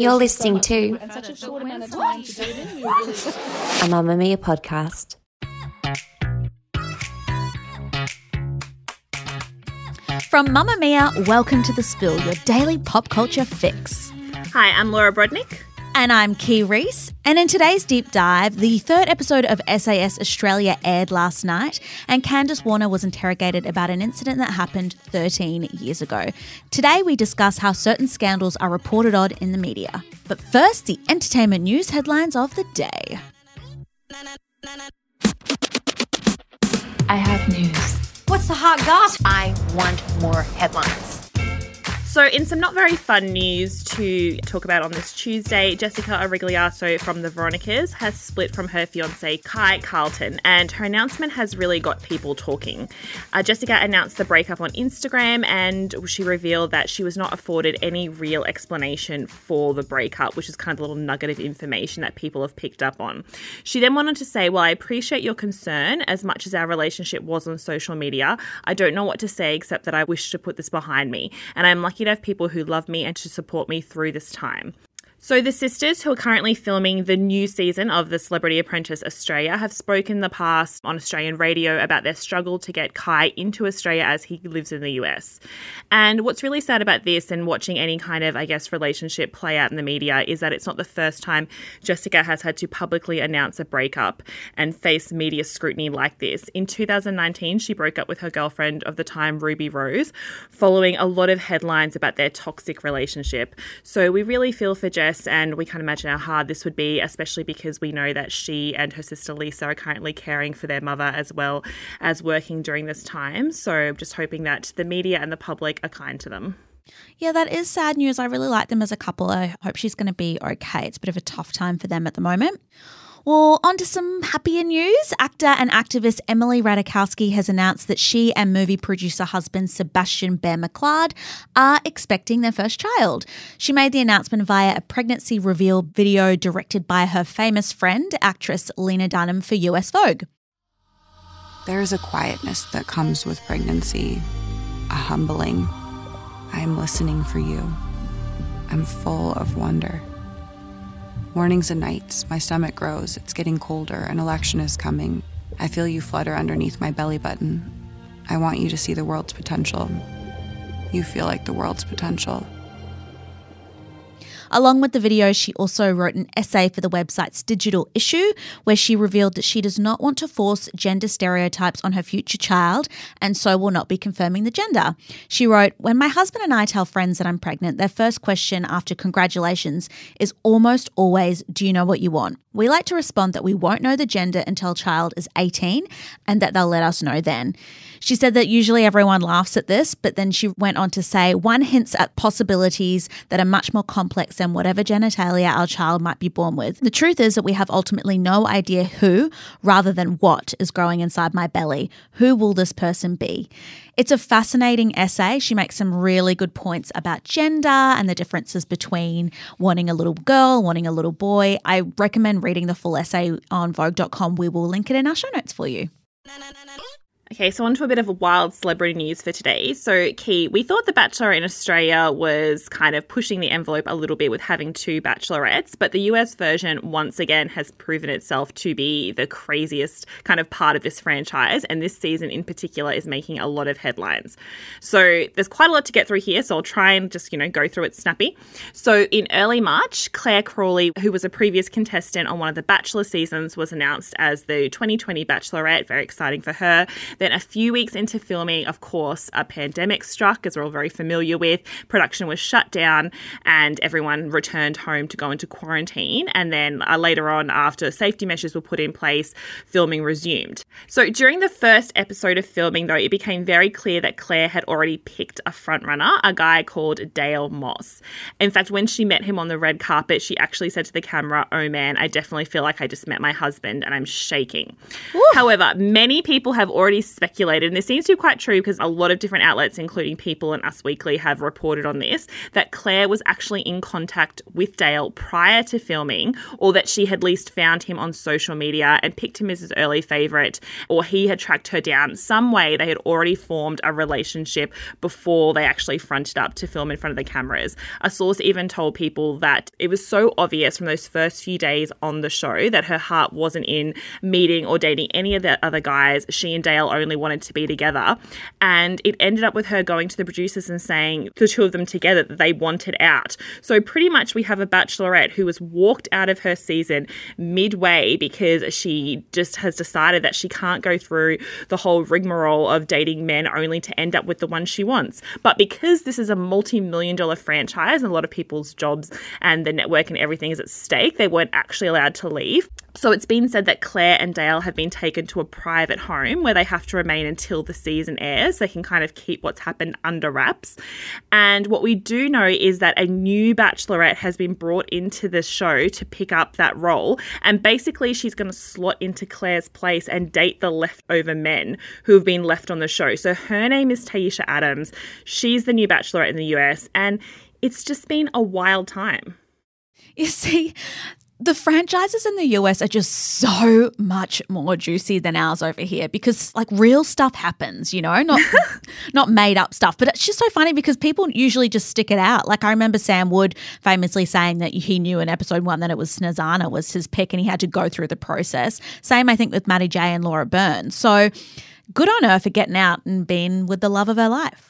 You're listening to a Mamamia podcast. From Mamamia, welcome to The Spill, your daily pop culture fix. Hi, I'm Laura Brodnik. And I'm Kee Reece. And in today's deep dive, the third episode of SAS Australia aired last night, and Candice Warner was interrogated about an incident that happened 13 years ago. Today, we discuss how certain scandals are reported on in the media. But first, the entertainment news headlines of the day. I have news. What's the hot gossip? I want more headlines. So, in some not very fun news to talk about on this Tuesday, Jessica Origliasso from The Veronicas has split from her fiance Kai Carlton, and her announcement has really got people talking. Uh, Jessica announced the breakup on Instagram, and she revealed that she was not afforded any real explanation for the breakup, which is kind of a little nugget of information that people have picked up on. She then went on to say, Well, I appreciate your concern as much as our relationship was on social media. I don't know what to say except that I wish to put this behind me, and I'm lucky to have people who love me and to support me through this time. So, the sisters who are currently filming the new season of The Celebrity Apprentice Australia have spoken in the past on Australian radio about their struggle to get Kai into Australia as he lives in the US. And what's really sad about this and watching any kind of, I guess, relationship play out in the media is that it's not the first time Jessica has had to publicly announce a breakup and face media scrutiny like this. In 2019, she broke up with her girlfriend of the time, Ruby Rose, following a lot of headlines about their toxic relationship. So, we really feel for Jess and we can't imagine how hard this would be, especially because we know that she and her sister Lisa are currently caring for their mother as well as working during this time. So just hoping that the media and the public are kind to them. Yeah, that is sad news. I really like them as a couple. I hope she's going to be okay. It's a bit of a tough time for them at the moment. Well, on to some happier news. Actor and activist Emily Ratajkowski has announced that she and movie producer husband Sebastian Bear-McClard are expecting their first child. She made the announcement via a pregnancy reveal video directed by her famous friend, actress Lena Dunham for US Vogue. There is a quietness that comes with pregnancy, a humbling. I am listening for you. I'm full of wonder. Mornings and nights, my stomach grows, it's getting colder, an election is coming. I feel you flutter underneath my belly button. I want you to see the world's potential. You feel like the world's potential. Along with the video, she also wrote an essay for the website's digital issue where she revealed that she does not want to force gender stereotypes on her future child and so will not be confirming the gender. She wrote, When my husband and I tell friends that I'm pregnant, their first question after congratulations is almost always, Do you know what you want? We like to respond that we won't know the gender until child is 18 and that they'll let us know then. She said that usually everyone laughs at this, but then she went on to say one hints at possibilities that are much more complex than whatever genitalia our child might be born with. The truth is that we have ultimately no idea who, rather than what, is growing inside my belly. Who will this person be? It's a fascinating essay. She makes some really good points about gender and the differences between wanting a little girl, wanting a little boy. I recommend reading the full essay on Vogue.com. We will link it in our show notes for you. Okay, so on to a bit of a wild celebrity news for today. So, Kee, we thought The Bachelor in Australia was kind of pushing the envelope a little bit with having two bachelorettes, but the US version once again has proven itself to be the craziest kind of part of this franchise, and this season in particular is making a lot of headlines. So, there's quite a lot to get through here, so I'll try and just, you know, go through it snappy. So, in early March, Clare Crawley, who was a previous contestant on one of the Bachelor seasons, was announced as the 2020 Bachelorette. Very exciting for her. Then a few weeks into filming, of course, a pandemic struck, as we're all very familiar with. Production was shut down and everyone returned home to go into quarantine. And then uh, later on, after safety measures were put in place, filming resumed. So during the first episode of filming, though, it became very clear that Clare had already picked a frontrunner, a guy called Dale Moss. In fact, when she met him on the red carpet, she actually said to the camera, Oh man, I definitely feel like I just met my husband and I'm shaking. However, many people have already speculated, and this seems to be quite true because a lot of different outlets, including People and Us Weekly, have reported on this, that Clare was actually in contact with Dale prior to filming, or that she had at least found him on social media and picked him as his early favourite, or he had tracked her down. Some way they had already formed a relationship before they actually fronted up to film in front of the cameras. A source even told people that it was so obvious from those first few days on the show that her heart wasn't in meeting or dating any of the other guys. She and Dale only wanted to be together. And it ended up with her going to the producers and saying the two of them together that they wanted out. So pretty much we have a bachelorette who was walked out of her season midway because she just has decided that she can't go through the whole rigmarole of dating men only to end up with the one she wants. But because this is a multi million dollar franchise and a lot of people's jobs and the network and everything is at stake, they weren't actually allowed to leave. So it's been said that Clare and Dale have been taken to a private home where they have to remain until the season airs. They can kind of keep what's happened under wraps. And what we do know is that a new bachelorette has been brought into the show to pick up that role. And basically, she's going to slot into Clare's place and date the leftover men who have been left on the show. So her name is Tayshia Adams. She's the new bachelorette in the US. And it's just been a wild time. You see, the franchises in the US are just so much more juicy than ours over here because like real stuff happens, you know, not not made up stuff. But it's just so funny because people usually just stick it out. Like I remember Sam Wood famously saying that he knew in episode one that it was Snezana was his pick and he had to go through the process. Same I think with Matty J and Laura Burns. So good on her for getting out and being with the love of her life.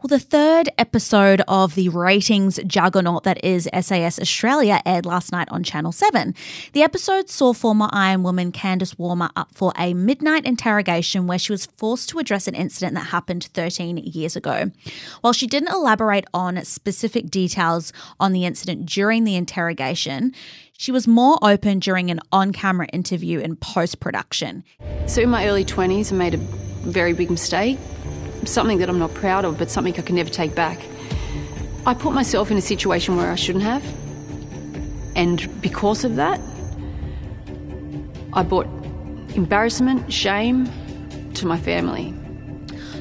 Well, the third episode of the ratings juggernaut that is SAS Australia aired last night on Channel 7. The episode saw former Iron Woman Candice Warner up for a midnight interrogation where she was forced to address an incident that happened 13 years ago. While she didn't elaborate on specific details on the incident during the interrogation, she was more open during an on camera interview in post production. So, in my early 20s, I made a very big mistake something that I'm not proud of, but something I can never take back. I put myself in a situation where I shouldn't have, and because of that, I brought embarrassment, shame to my family.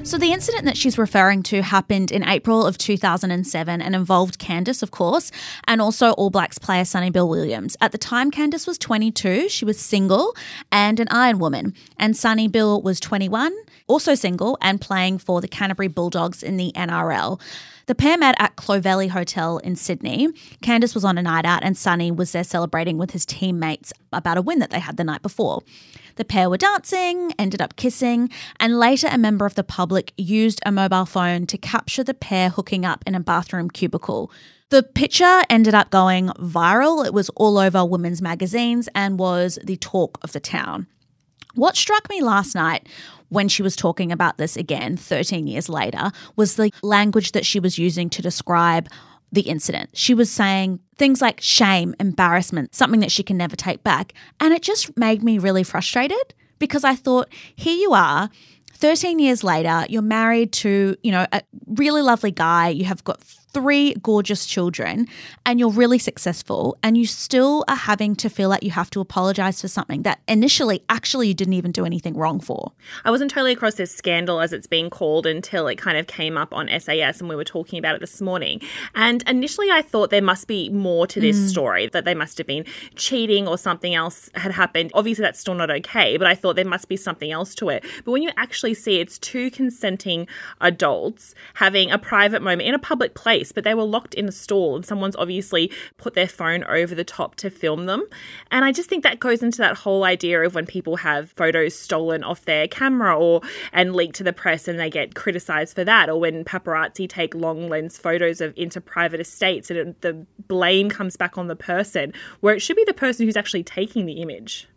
So, the incident that she's referring to happened in April of 2007 and involved Candice, of course, and also All Blacks player Sonny Bill Williams. At the time, Candice was 22, she was single and an Iron Woman, and Sonny Bill was 21, also single, and playing for the Canterbury Bulldogs in the NRL. The pair met at Clovelly Hotel in Sydney. Candice was on a night out, and Sonny was there celebrating with his teammates about a win that they had the night before. The pair were dancing, ended up kissing, and later a member of the public used a mobile phone to capture the pair hooking up in a bathroom cubicle. The picture ended up going viral. It was all over women's magazines and was the talk of the town. What struck me last night when she was talking about this again 13 years later was the language that she was using to describe the incident. She was saying things like shame, embarrassment, something that she can never take back. And it just made me really frustrated because I thought, here you are. 13 years later, you're married to, you know, a really lovely guy. You have got three gorgeous children and you're really successful and you still are having to feel like you have to apologize for something that initially actually you didn't even do anything wrong for. I wasn't totally across this scandal as it's being called until it kind of came up on SAS and we were talking about it this morning. And initially I thought there must be more to this mm. story, that they must have been cheating or something else had happened. Obviously that's still not okay, but I thought there must be something else to it. But when you actually see it's two consenting adults having a private moment in a public place, but they were locked in a stall and someone's obviously put their phone over the top to film them. And I just think that goes into that whole idea of when people have photos stolen off their camera or and leaked to the press and they get criticized for that, or when paparazzi take long lens photos of into private estates and it, the blame comes back on the person, where it should be the person who's actually taking the image.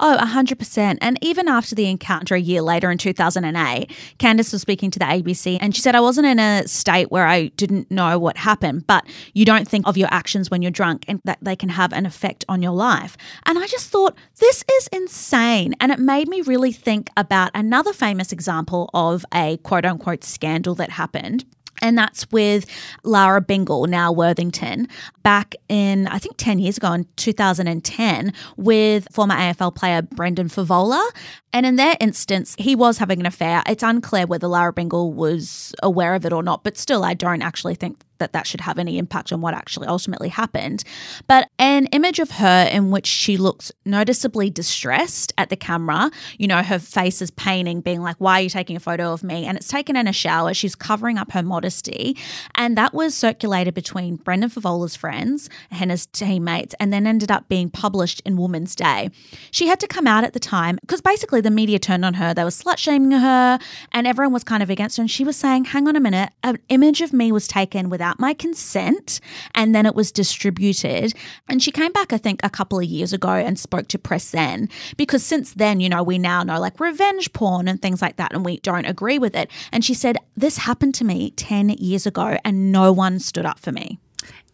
Oh, 100%. And even after the encounter a year later in 2008, Candice was speaking to the ABC and she said, I wasn't in a state where I didn't know what happened, but you don't think of your actions when you're drunk and that they can have an effect on your life. And I just thought, this is insane. And it made me really think about another famous example of a quote unquote scandal that happened. And that's with Lara Bingle, now Worthington, back in, I think, 10 years ago in 2010 with former AFL player Brendan Fevola. And in their instance, he was having an affair. It's unclear whether Lara Bingle was aware of it or not, but still, I don't actually think that that should have any impact on what actually ultimately happened. But an image of her in which she looks noticeably distressed at the camera, you know, her face is painting, being like, Why are you taking a photo of me? And it's taken in a shower. She's covering up her modesty. And that was circulated between Brendan Fevola's friends, Henna's teammates, and then ended up being published in Woman's Day. She had to come out at the time because basically the media turned on her. They were slut shaming her, and everyone was kind of against her. And she was saying, Hang on a minute, an image of me was taken without my consent, and then it was distributed. And she came back, I think, a couple of years ago and spoke to press then, because since then, you know, we now know like revenge porn and things like that, and we don't agree with it. And she said, This happened to me 10 years ago, and no one stood up for me.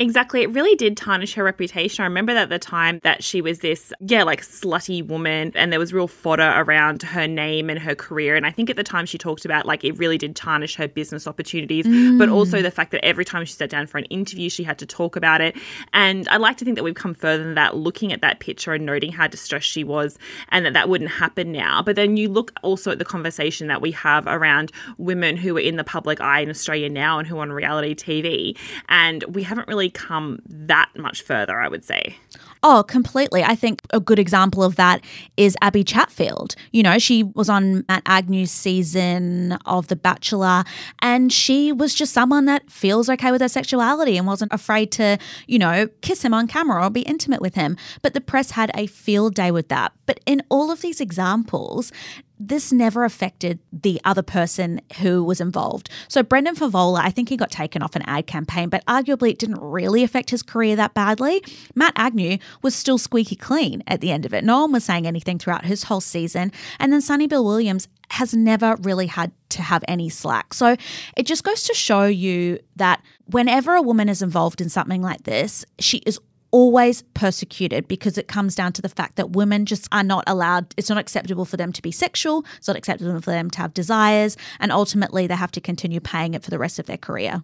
Exactly. It really did tarnish her reputation. I remember that at the time that she was this, yeah, like slutty woman, and there was real fodder around her name and her career. And I think at the time she talked about like it really did tarnish her business opportunities, but also mm. the fact that every time she sat down for an interview, she had to talk about it. And I like to think that we've come further than that, looking at that picture and noting how distressed she was, and that that wouldn't happen now. But then you look also at the conversation that we have around women who are in the public eye in Australia now and who are on reality TV, and we haven't really come that much further, I would say. Oh, completely. I think a good example of that is Abbie Chatfield. You know, she was on Matt Agnew's season of The Bachelor, and she was just someone that feels okay with her sexuality and wasn't afraid to, you know, kiss him on camera or be intimate with him. But the press had a field day with that. But in all of these examples, this never affected the other person who was involved. So Brendan Fevola, I think he got taken off an ad campaign, but arguably it didn't really affect his career that badly. Matt Agnew was still squeaky clean at the end of it. No one was saying anything throughout his whole season. And then Sonny Bill Williams has never really had to have any slack. So it just goes to show you that whenever a woman is involved in something like this, she is always persecuted because it comes down to the fact that women just are not allowed, it's not acceptable for them to be sexual, it's not acceptable for them to have desires, and ultimately they have to continue paying it for the rest of their career.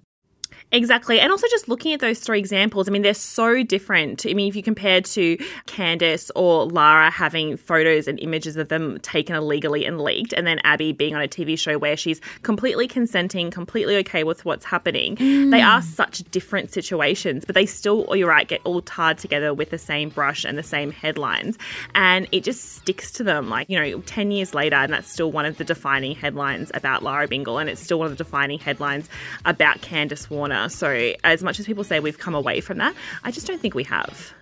Exactly. And also just looking at those three examples, I mean, they're so different. I mean, if you compare to Candice or Lara having photos and images of them taken illegally and leaked, and then Abbie being on a TV show where she's completely consenting, completely okay with what's happening, they are mm. such different situations, but they still, or you're right, get all tarred together with the same brush and the same headlines. And it just sticks to them, like, you know, 10 years later, and that's still one of the defining headlines about Lara Bingle, and it's still one of the defining headlines about Candice Warner. So, as much as people say we've come away from that, I just don't think we have.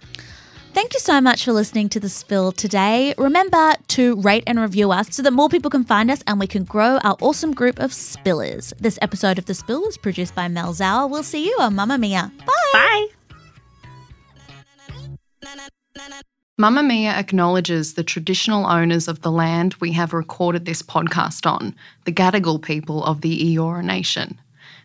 Thank you so much for listening to The Spill today. Remember to rate and review us so that more people can find us and we can grow our awesome group of spillers. This episode of The Spill was produced by Mel Sauer. We'll see you on Mamamia. Bye. Bye. Mamamia acknowledges the traditional owners of the land we have recorded this podcast on, the Gadigal people of the Eora Nation.